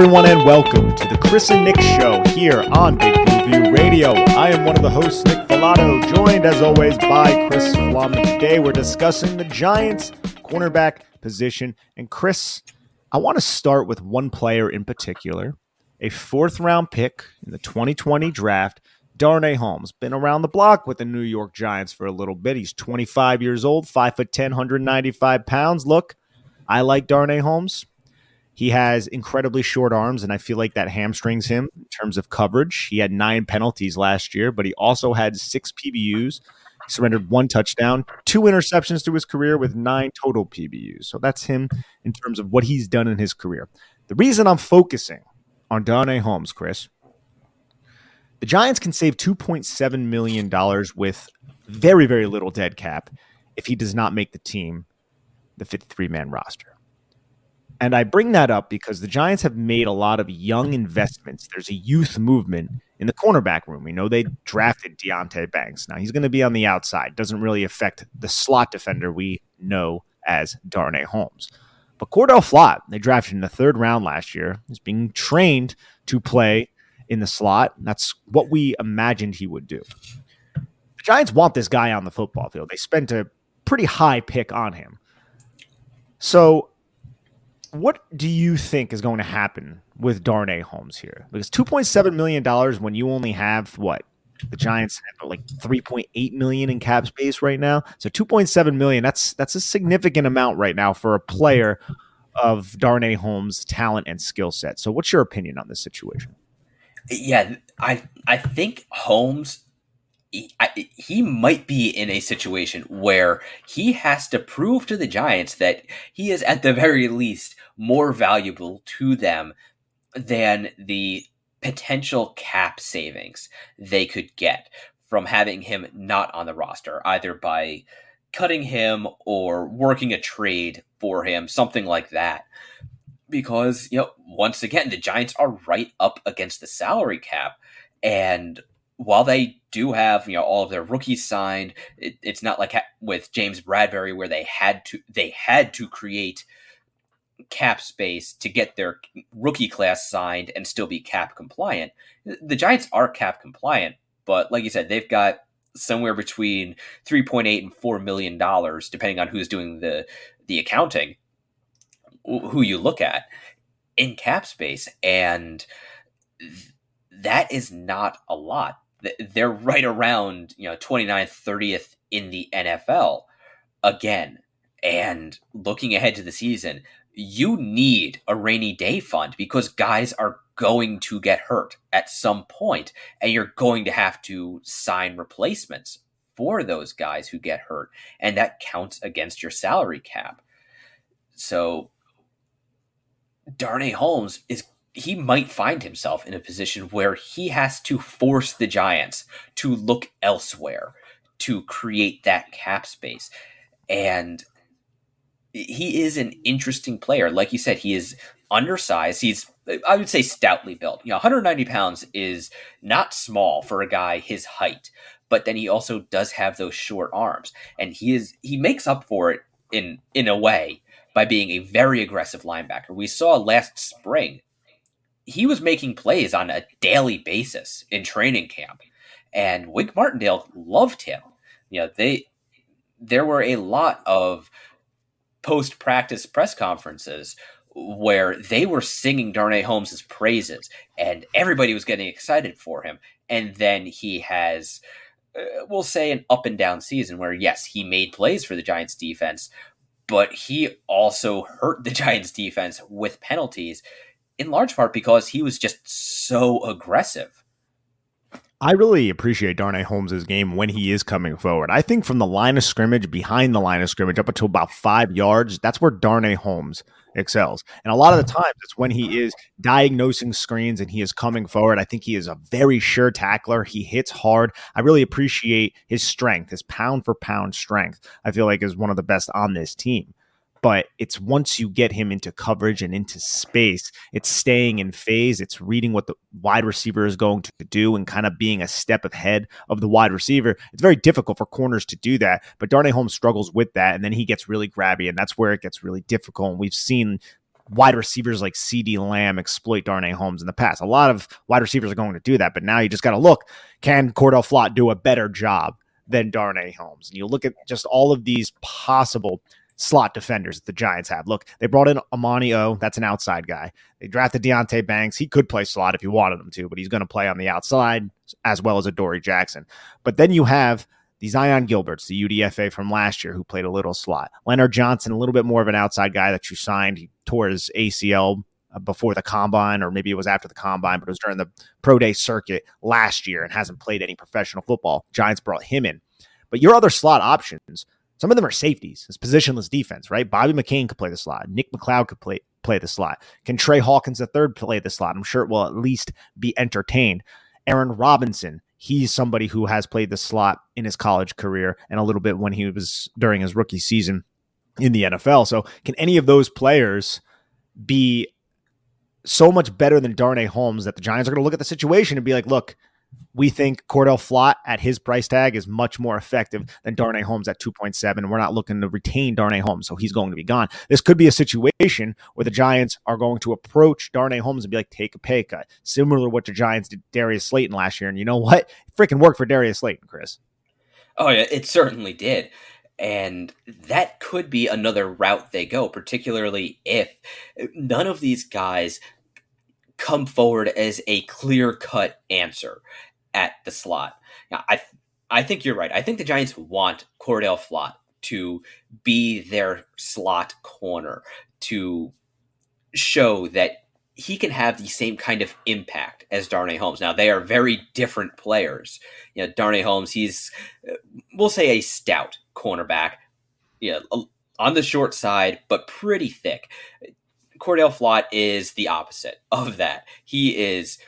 Everyone, and welcome to the Chris and Nick Show here on Big Blue View Radio. I am one of the hosts, Nick Falato, joined as always by Chris Pflum. Today we're discussing the Giants cornerback position. And Chris, I want to start with one player in particular, a fourth round pick in the 2020 draft. Darnay Holmes been around the block with the New York Giants for a little bit. He's 25 years old, 5 foot 10, 195 pounds. Look, I like Darnay Holmes. He has incredibly short arms, and I feel like that hamstrings him in terms of coverage. He had nine penalties last year, but he also had six PBUs. Surrendered one touchdown, two interceptions through his career with nine total PBUs. So that's him in terms of what he's done in his career. The reason I'm focusing on Darnay Holmes, Chris, the Giants can save $2.7 million with very, very little dead cap if he does not make the team, the 53 man roster. And I bring that up because the Giants have made a lot of young investments. There's a youth movement in the cornerback room. We know they drafted Deonte Banks. Now he's going to be on the outside. Doesn't really affect the slot defender we know as Darnay Holmes. But Cordell Flott, they drafted in the third round last year, is being trained to play in the slot. That's what we imagined he would do. The Giants want this guy on the football field. They spent a pretty high pick on him. So what do you think is going to happen with Darnay Holmes here? Because two point seven million dollars when you only have what the Giants have like three point eight million in cap space right now. So two point seven million that's that's a significant amount right now for a player of Darnay Holmes' talent and skill set. So what's your opinion on this situation? Yeah, I I think Holmes I, he might be in a situation where he has to prove to the Giants that he is at the very least more valuable to them than the potential cap savings they could get from having him not on the roster, either by cutting him or working a trade for him, something like that. Because, you know, once again, the Giants are right up against the salary cap. And while they do have you know all of their rookies signed, it, it's not like ha- with James Bradberry where they had to they had to create cap space to get their rookie class signed and still be cap compliant. The Giants are cap compliant, but like you said, they've got somewhere between 3.8 and 4 million dollars depending on who's doing the the accounting who you look at in cap space and that is not a lot they're right around you know 29th 30th in the NFL again. And looking ahead to the season you need a rainy day fund because guys are going to get hurt at some point and you're going to have to sign replacements for those guys who get hurt and that counts against your salary cap. So Darnay Holmes is he might find himself in a position where he has to force the Giants to look elsewhere to create that cap space. And he is an interesting player. Like you said, he is undersized. He's, I would say, stoutly built. You know, 190 pounds is not small for a guy his height, but then he also does have those short arms, and he is he makes up for it in in a way by being a very aggressive linebacker. We saw last spring he was making plays on a daily basis in training camp, and Wink Martindale loved him. You know, they there were a lot of post practice press conferences where they were singing Darnay Holmes' praises, and everybody was getting excited for him. And then he has, uh, we'll say, an up and down season where, yes, he made plays for the Giants defense, but he also hurt the Giants defense with penalties in large part because he was just so aggressive. I really appreciate Darnay Holmes' game when he is coming forward. I think from the line of scrimmage, behind the line of scrimmage, up until about five yards, that's where Darnay Holmes excels. And a lot of the times, it's when he is diagnosing screens and he is coming forward. I think he is a very sure tackler. He hits hard. I really appreciate his strength, his pound for pound strength. I feel like is one of the best on this team but it's once you get him into coverage and into space, it's staying in phase. It's reading what the wide receiver is going to do and kind of being a step ahead of the wide receiver. It's very difficult for corners to do that, but Darnay Holmes struggles with that, and then he gets really grabby, and that's where it gets really difficult. And we've seen wide receivers like CeeDee Lamb exploit Darnay Holmes in the past. A lot of wide receivers are going to do that, but now you just got to look can Cordell Flott do a better job than Darnay Holmes? And you look at just all of these possible slot defenders that the Giants have. Look, they brought in Amani O. That's an outside guy. They drafted Deonte Banks. He could play slot if you wanted him to, but he's going to play on the outside as well as Adoree Jackson. But then you have the Zyon Gilberts, the UDFA from last year, who played a little slot. Leonard Johnson, a little bit more of an outside guy that you signed. He tore his ACL uh, before the combine, or maybe it was after the combine, but it was during the pro day circuit last year and hasn't played any professional football. Giants brought him in. But your other slot options, some of them are safeties. It's positionless defense, right? Bobby McCain could play the slot. Nick McCloud could play play the slot. Can Trey Hawkins the third play the slot? I'm sure it will at least be entertained. Aaron Robinson, he's somebody who has played the slot in his college career and a little bit when he was during his rookie season in the NFL. So, can any of those players be so much better than Darnay Holmes that the Giants are going to look at the situation and be like, look, we think Cordell Flott at his price tag is much more effective than Darnay Holmes at 2.7. We're not looking to retain Darnay Holmes, so he's going to be gone. This could be a situation where the Giants are going to approach Darnay Holmes and be like, take a pay cut, similar to what the Giants did Darius Slayton last year. And you know what? It freaking worked for Darius Slayton, Chris. Oh, yeah, it certainly did. And that could be another route they go, particularly if none of these guys come forward as a clear cut answer at the slot. Now, I I think you're right. I think the Giants want Cordell Flott to be their slot corner to show that he can have the same kind of impact as Darnay Holmes. Now they are very different players. You know, Darnay Holmes, he's uh, we'll say a stout cornerback, you know, on the short side, but pretty thick. Cordell Flott is the opposite of that. He is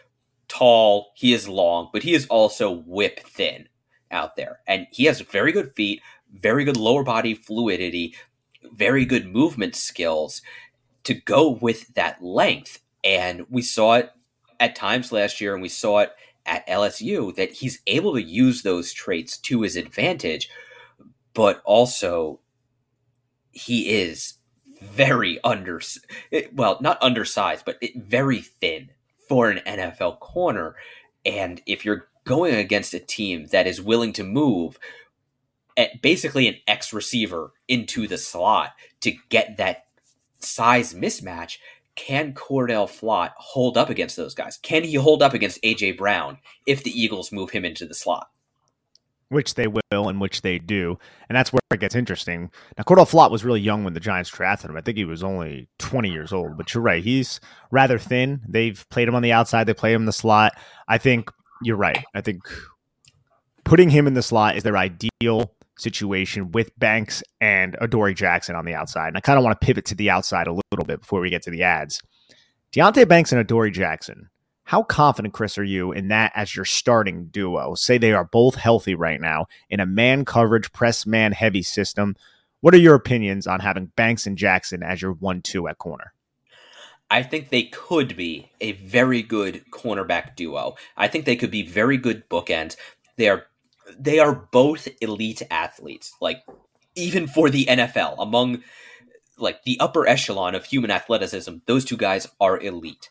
tall, he is long, but he is also whip thin out there. And he has very good feet, very good lower body fluidity, very good movement skills to go with that length. And we saw it at times last year, and we saw it at LSU that he's able to use those traits to his advantage, but also he is very under well not undersized but very thin for an NFL corner and if you're going against a team that is willing to move basically an X receiver into the slot to get that size mismatch can Cordell Flott hold up against those guys? Can he hold up against AJ Brown if the Eagles move him into the slot? Which they will and which they do. And that's where it gets interesting. Now, Cordell Flott was really young when the Giants drafted him. I think he was only 20 years old, but you're right. He's rather thin. They've played him on the outside, they play him in the slot. I think you're right. I think putting him in the slot is their ideal situation with Banks and Adoree Jackson on the outside. And I kind of want to pivot to the outside a little bit before we get to the ads. Deonte Banks and Adoree Jackson how confident, Chris, are you in that as your starting duo? Say they are both healthy right now in a man coverage, press man heavy system. What are your opinions on having Banks and Jackson as your one two at corner? I think they could be a very good cornerback duo. I think they could be very good bookends. They are they are both elite athletes. Like even for the NFL, among like the upper echelon of human athleticism, those two guys are elite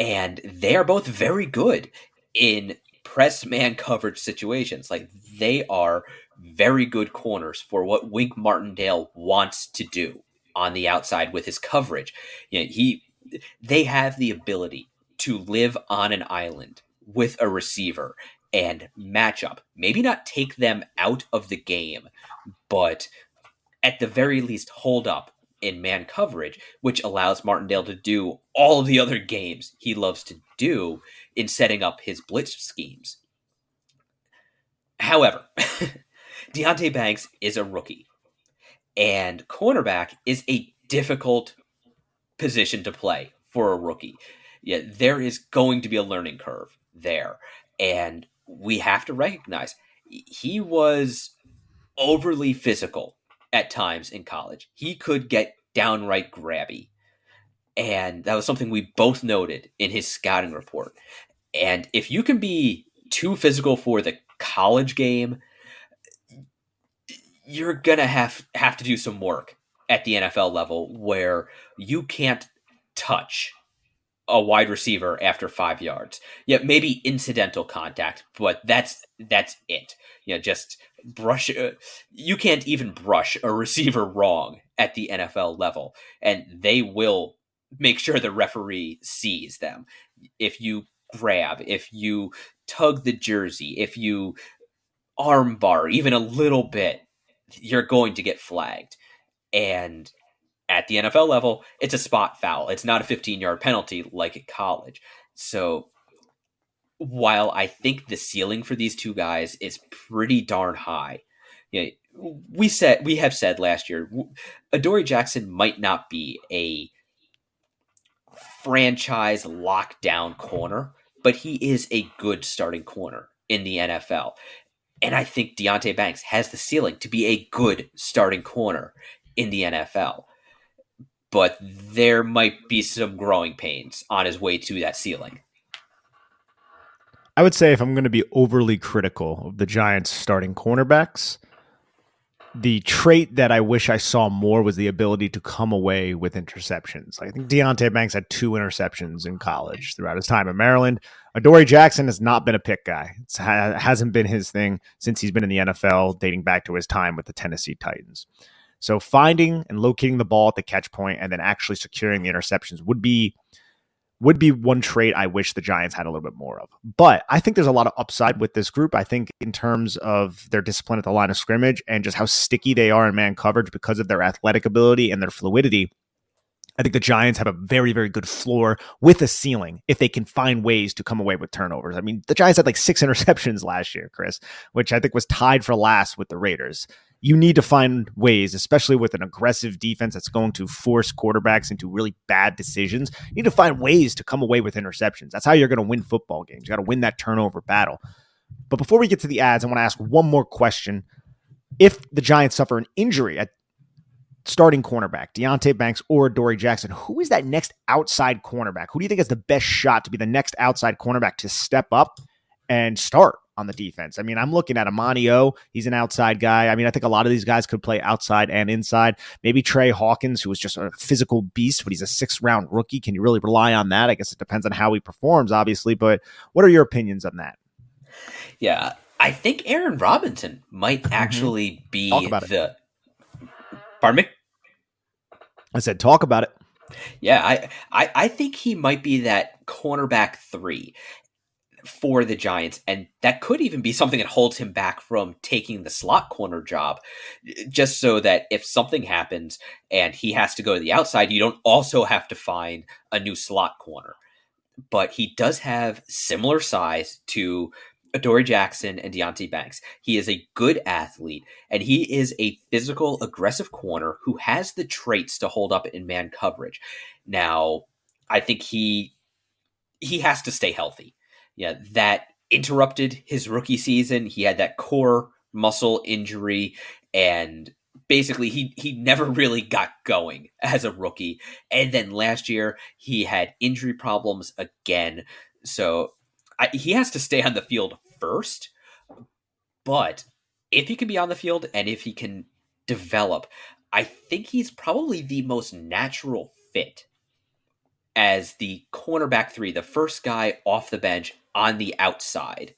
and they are both very good in press man coverage situations. Like they are very good corners for what Wink Martindale wants to do on the outside with his coverage. You know, he they have the ability to live on an island with a receiver and match up. Maybe not take them out of the game, but at the very least hold up in man coverage, which allows Martindale to do all of the other games he loves to do in setting up his blitz schemes. However, Deonte Banks is a rookie, and cornerback is a difficult position to play for a rookie. Yeah, there is going to be a learning curve there, and we have to recognize he was overly physical at times in college. He could get downright grabby. And that was something we both noted in his scouting report. And if you can be too physical for the college game, you're gonna have have to do some work at the NFL level where you can't touch a wide receiver after five yards. Yeah, maybe incidental contact, but that's that's it. You know, just brush. Uh, you can't even brush a receiver wrong at the NFL level, and they will make sure the referee sees them. If you grab, if you tug the jersey, if you armbar even a little bit, you're going to get flagged. And at the NFL level, it's a spot foul. It's not a 15 yard penalty like at college. So while I think the ceiling for these two guys is pretty darn high, you know, we said we have said last year, Adoree Jackson might not be a franchise lockdown corner, but he is a good starting corner in the NFL. And I think Deonte Banks has the ceiling to be a good starting corner in the NFL. But there might be some growing pains on his way to that ceiling. I would say if I'm going to be overly critical of the Giants starting cornerbacks, the trait that I wish I saw more was the ability to come away with interceptions. I think Deonte Banks had two interceptions in college throughout his time in Maryland. Adoree Jackson has not been a pick guy. It ha- hasn't been his thing since he's been in the NFL, dating back to his time with the Tennessee Titans. So finding and locating the ball at the catch point and then actually securing the interceptions would be would be one trait I wish the Giants had a little bit more of. But I think there's a lot of upside with this group. I think in terms of their discipline at the line of scrimmage and just how sticky they are in man coverage because of their athletic ability and their fluidity. I think the Giants have a very, very good floor with a ceiling if they can find ways to come away with turnovers. I mean, the Giants had like six interceptions last year, Chris, which I think was tied for last with the Raiders you need to find ways, especially with an aggressive defense that's going to force quarterbacks into really bad decisions. You need to find ways to come away with interceptions. That's how you're going to win football games. You got to win that turnover battle. But before we get to the ads, I want to ask one more question. If the Giants suffer an injury at starting cornerback, Deonte Banks or Adoree Jackson, who is that next outside cornerback? Who do you think has the best shot to be the next outside cornerback to step up and start on the defense. I mean, I'm looking at Amani O. He's an outside guy. I mean, I think a lot of these guys could play outside and inside. Maybe Trey Hawkins, who was just a physical beast, but he's a six round rookie. Can you really rely on that? I guess it depends on how he performs, obviously. But what are your opinions on that? Yeah, I think Aaron Robinson might mm-hmm. actually mm-hmm. be talk about the. It. Pardon me. I said, talk about it. Yeah, I, I I think he might be that cornerback three for the Giants, and that could even be something that holds him back from taking the slot corner job, just so that if something happens and he has to go to the outside, you don't also have to find a new slot corner. But he does have similar size to Adoree Jackson and Deonte Banks. He is a good athlete, and he is a physical, aggressive corner who has the traits to hold up in man coverage. Now, I think he he has to stay healthy yeah, that interrupted his rookie season. He had that core muscle injury and basically he he never really got going as a rookie. And then last year he had injury problems again. So I, he has to stay on the field first. But if he can be on the field and if he can develop, I think he's probably the most natural fit as the cornerback three, the first guy off the bench on the outside.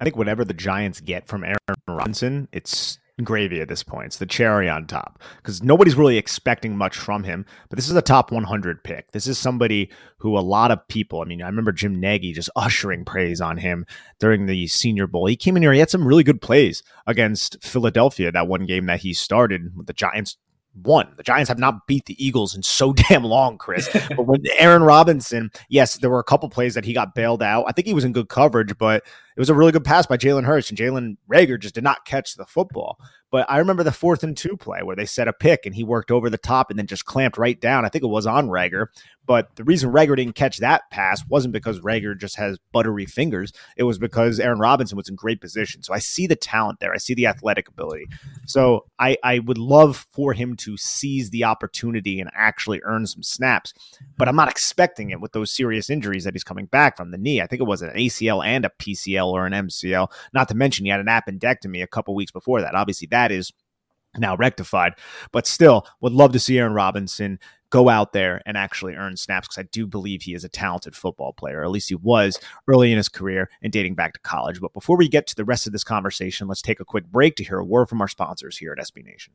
I think whatever the Giants get from Aaron Robinson, it's gravy at this point. It's the cherry on top because nobody's really expecting much from him. But this is a top 100 pick. This is somebody who a lot of people, I mean, I remember Jim Nagy just ushering praise on him during the Senior Bowl. He came in here, he had some really good plays against Philadelphia, that one game that he started with the Giants won. The Giants have not beat the Eagles in so damn long, Chris. but when Aaron Robinson, yes, there were a couple plays that he got bailed out. I think he was in good coverage, but it was a really good pass by Jalen Hurts, and Jalen Reagor just did not catch the football. But I remember the fourth and two play where they set a pick and he worked over the top and then just clamped right down. I think it was on Reagor. But the reason Reagor didn't catch that pass wasn't because Reagor just has buttery fingers. It was because Aaron Robinson was in great position. So I see the talent there. I see the athletic ability. So I, I would love for him to seize the opportunity and actually earn some snaps. But I'm not expecting it with those serious injuries that he's coming back from the knee. I think it was an ACL and a PCL or an MCL. Not to mention he had an appendectomy a couple weeks before that. Obviously, that is now rectified, but still would love to see Aaron Robinson go out there and actually earn snaps because I do believe he is a talented football player. At least he was early in his career and dating back to college. But before we get to the rest of this conversation, let's take a quick break to hear a word from our sponsors here at SB Nation.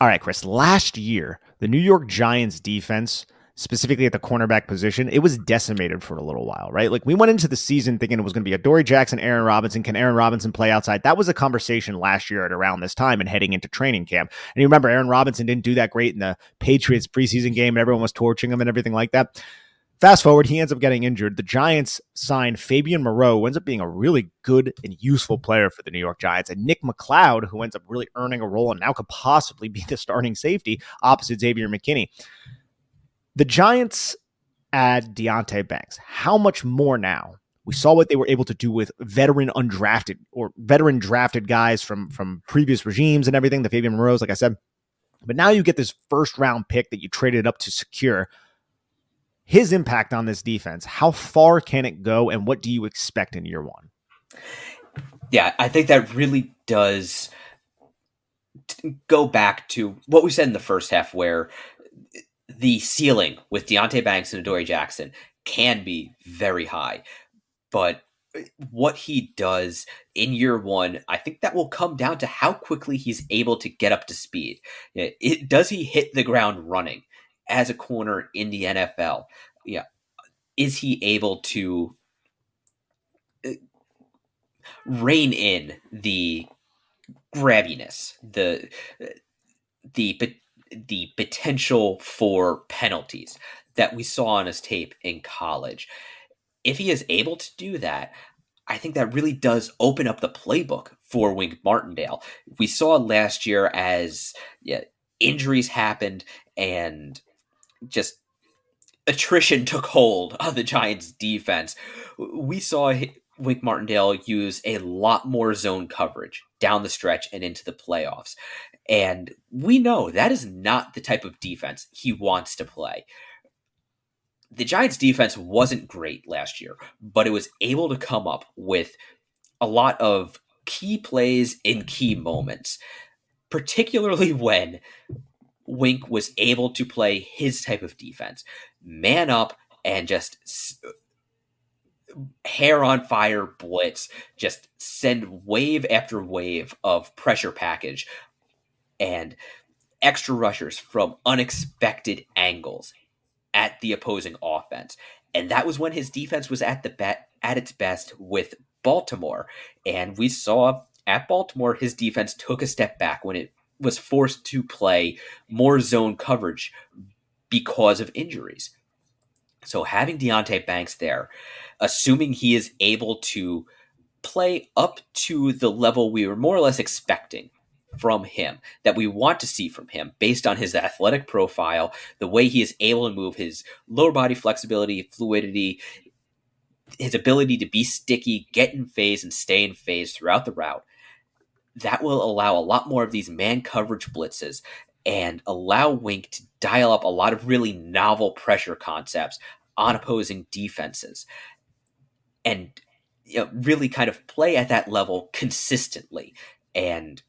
All right, Chris. Last year, the New York Giants defense, specifically at the cornerback position, it was decimated for a little while, right? Like we went into the season thinking it was going to be Adoree Jackson, Aaron Robinson. Can Aaron Robinson play outside? That was a conversation last year at around this time and heading into training camp. And you remember Aaron Robinson didn't do that great in the Patriots preseason game, and everyone was torching him and everything like that. Fast forward, he ends up getting injured. The Giants sign Fabian Moreau, who ends up being a really good and useful player for the New York Giants, and Nick McCloud, who ends up really earning a role and now could possibly be the starting safety opposite Xavier McKinney. The Giants add Deonte Banks. How much more now? We saw what they were able to do with veteran undrafted or veteran drafted guys from from previous regimes and everything. The Fabian Moreau's, like I said, but now you get this first round pick that you traded up to secure his impact on this defense. How far can it go, and what do you expect in year one? Yeah, I think that really does go back to what we said in the first half, where the ceiling with Deonte Banks and Adoree Jackson can be very high, but what he does in year one, I think that will come down to how quickly he's able to get up to speed. It, does he hit the ground running? As a corner in the NFL. Yeah. Is he able to uh, rein in the grabbiness, the the the potential for penalties that we saw on his tape in college? If he is able to do that, I think that really does open up the playbook for Wink Martindale. We saw last year as yeah, injuries happened and just attrition took hold of the Giants' defense. We saw Wink Martindale use a lot more zone coverage down the stretch and into the playoffs. And we know that is not the type of defense he wants to play. The Giants' defense wasn't great last year, but it was able to come up with a lot of key plays in key moments, particularly when Wink was able to play his type of defense man up and just hair on fire blitz, just send wave after wave of pressure package and extra rushers from unexpected angles. at the opposing offense. And that was when his defense was at the bet at its best with Baltimore. And we saw at Baltimore his defense took a step back when it was forced to play more zone coverage because of injuries. So having Deonte Banks there, assuming he is able to play up to the level we were more or less expecting from him, that we want to see from him based on his athletic profile, the way he is able to move, his lower body flexibility, fluidity, his ability to be sticky, get in phase, and stay in phase throughout the route. That will allow a lot more of these man coverage blitzes and allow Wink to dial up a lot of really novel pressure concepts on opposing defenses and you know, really kind of play at that level consistently. And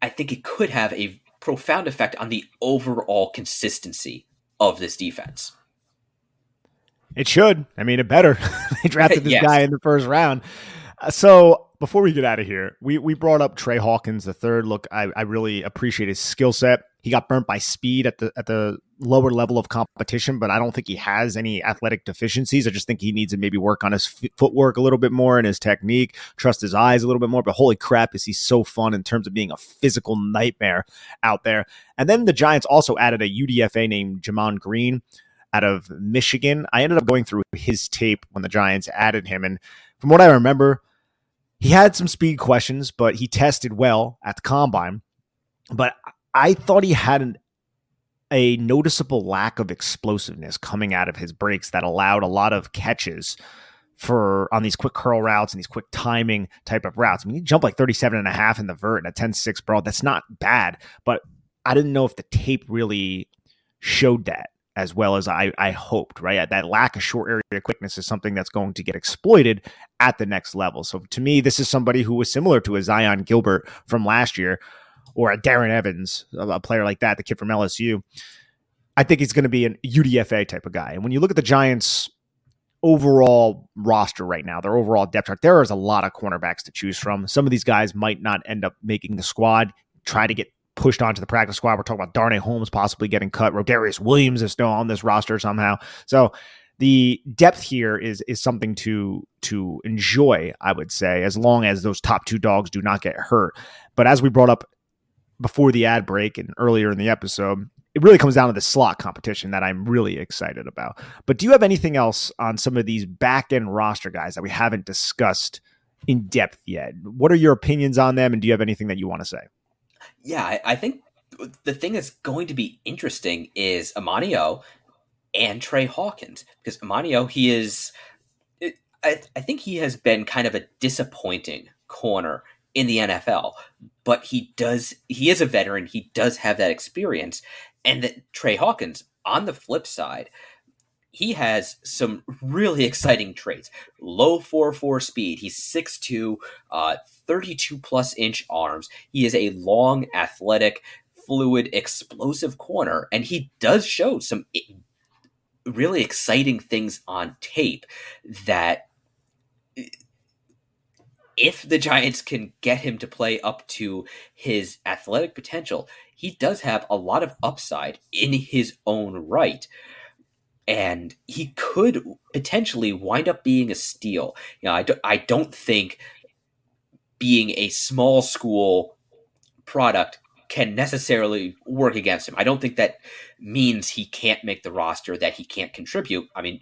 I think it could have a profound effect on the overall consistency of this defense. It should. I mean, it better. they drafted this yes. guy in the first round. Uh, so before we get out of here, we we brought up Trey Hawkins the third. Look, I, I really appreciate his skill set. He got burnt by speed at the at the lower level of competition, but I don't think he has any athletic deficiencies. I just think he needs to maybe work on his f- footwork a little bit more and his technique, trust his eyes a little bit more. But holy crap, is he so fun in terms of being a physical nightmare out there? And then the Giants also added a UDFA named Gemon Green out of Michigan. I ended up going through his tape when the Giants added him, and from what I remember he had some speed questions, but he tested well at the combine. But I thought he had an, a noticeable lack of explosiveness coming out of his breaks that allowed a lot of catches for on these quick curl routes and these quick timing type of routes. I mean, he jumped like 37 and a half in the vert and a 10-6 broad. That's not bad, but I didn't know if the tape really showed that as well as I, I hoped, right? That lack of short area quickness is something that's going to get exploited at the next level. So to me, this is somebody who was similar to a Zyon Gilbert from last year or a Darren Evans, a player like that, the kid from LSU. I think he's going to be an UDFA type of guy. And when you look at the Giants' overall roster right now, their overall depth chart, there is a lot of cornerbacks to choose from. Some of these guys might not end up making the squad. Try to get pushed onto the practice squad. We're talking about Darnay Holmes possibly getting cut. Rodarius Williams is still on this roster somehow. So the depth here is is something to to enjoy, I would say, as long as those top two dogs do not get hurt. But as we brought up before the ad break and earlier in the episode, it really comes down to the slot competition that I'm really excited about. But do you have anything else on some of these back end roster guys that we haven't discussed in depth yet? What are your opinions on them, and do you have anything that you want to say? Yeah, I, I think the thing that's going to be interesting is Amanio and Trey Hawkins because Amanio he is I, I think he has been kind of a disappointing corner in the NFL, but he does he is a veteran, he does have that experience and that Trey Hawkins on the flip side he has some really exciting traits. Low 4 4 speed. He's 6'2, uh, 32 plus inch arms. He is a long, athletic, fluid, explosive corner, and he does show some really exciting things on tape that if the Giants can get him to play up to his athletic potential, he does have a lot of upside in his own right and he could potentially wind up being a steal. You know, I, do, I don't think being a small school product can necessarily work against him. I don't think that means he can't make the roster, that he can't contribute. I mean,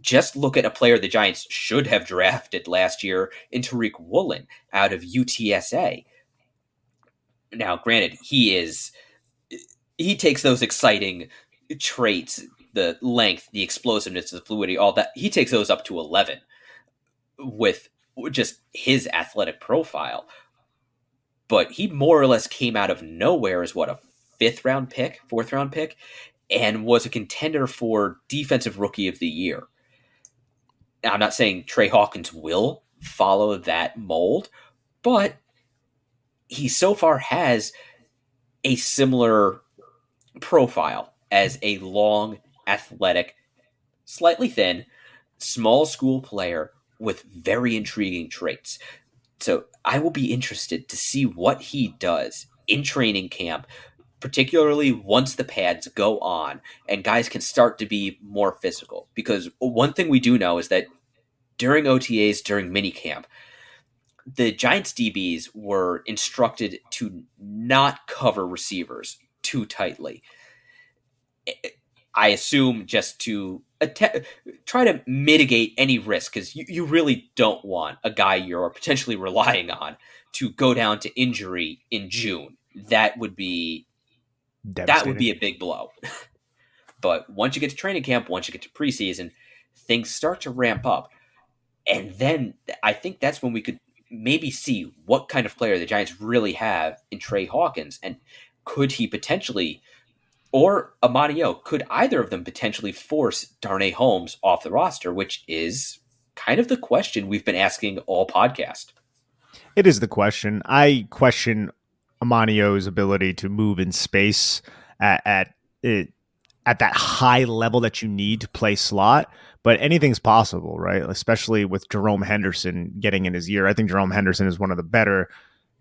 just look at a player the Giants should have drafted last year in Tariq Woolen out of UTSA. Now, granted, he is he takes those exciting traits the length, the explosiveness, the fluidity, all that. He takes those up to 11 with just his athletic profile. But he more or less came out of nowhere as what a fifth round pick, fourth round pick, and was a contender for defensive rookie of the year. I'm not saying Trey Hawkins will follow that mold, but he so far has a similar profile as a long athletic, slightly thin, small school player with very intriguing traits. So I will be interested to see what he does in training camp particularly once the pads go on and guys can start to be more physical. Because one thing we do know is that during OTAs, during minicamp, the Giants DBs were instructed to not cover receivers too tightly. I assume just to att- try to mitigate any risk because you, you really don't want a guy you're potentially relying on to go down to injury in June. That would be that would be a big blow. but once you get to training camp, once you get to preseason, things start to ramp up. And then I think that's when we could maybe see what kind of player the Giants really have in Trey Hawkins. And could he potentially, or Amanio, could either of them potentially force Darnay Holmes off the roster, which is kind of the question we've been asking all podcast. It is the question. I question Amanio's ability to move in space at, at at that high level that you need to play slot. But anything's possible, right? Especially with Jerome Henderson getting in his year. I think Jerome Henderson is one of the better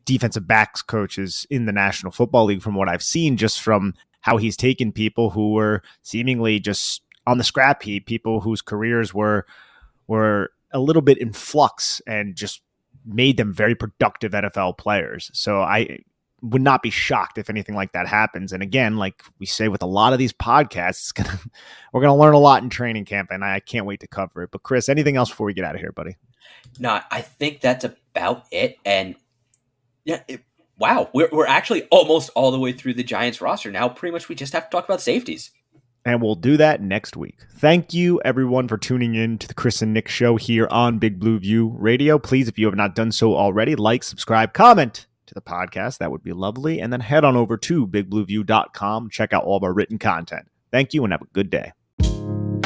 defensive backs coaches in the National Football League from what I've seen, just from how he's taken people who were seemingly just on the scrap heap, people whose careers were were a little bit in flux and just made them very productive NFL players. So I would not be shocked if anything like that happens. And again, like we say with a lot of these podcasts, gonna, we're going to learn a lot in training camp, and I can't wait to cover it. But Chris, anything else before we get out of here, buddy? No, I think that's about it. And yeah, it, wow, we're we're actually almost all the way through the Giants roster now. Pretty much, we just have to talk about safeties. And we'll do that next week. Thank you, everyone, for tuning in to the Chris and Nick show here on Big Blue View Radio. Please, if you have not done so already, like, subscribe, comment to the podcast. That would be lovely. And then head on over to bigblueview.com. Check out all of our written content. Thank you and have a good day.